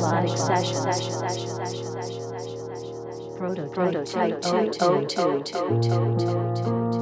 session. Prototype Two.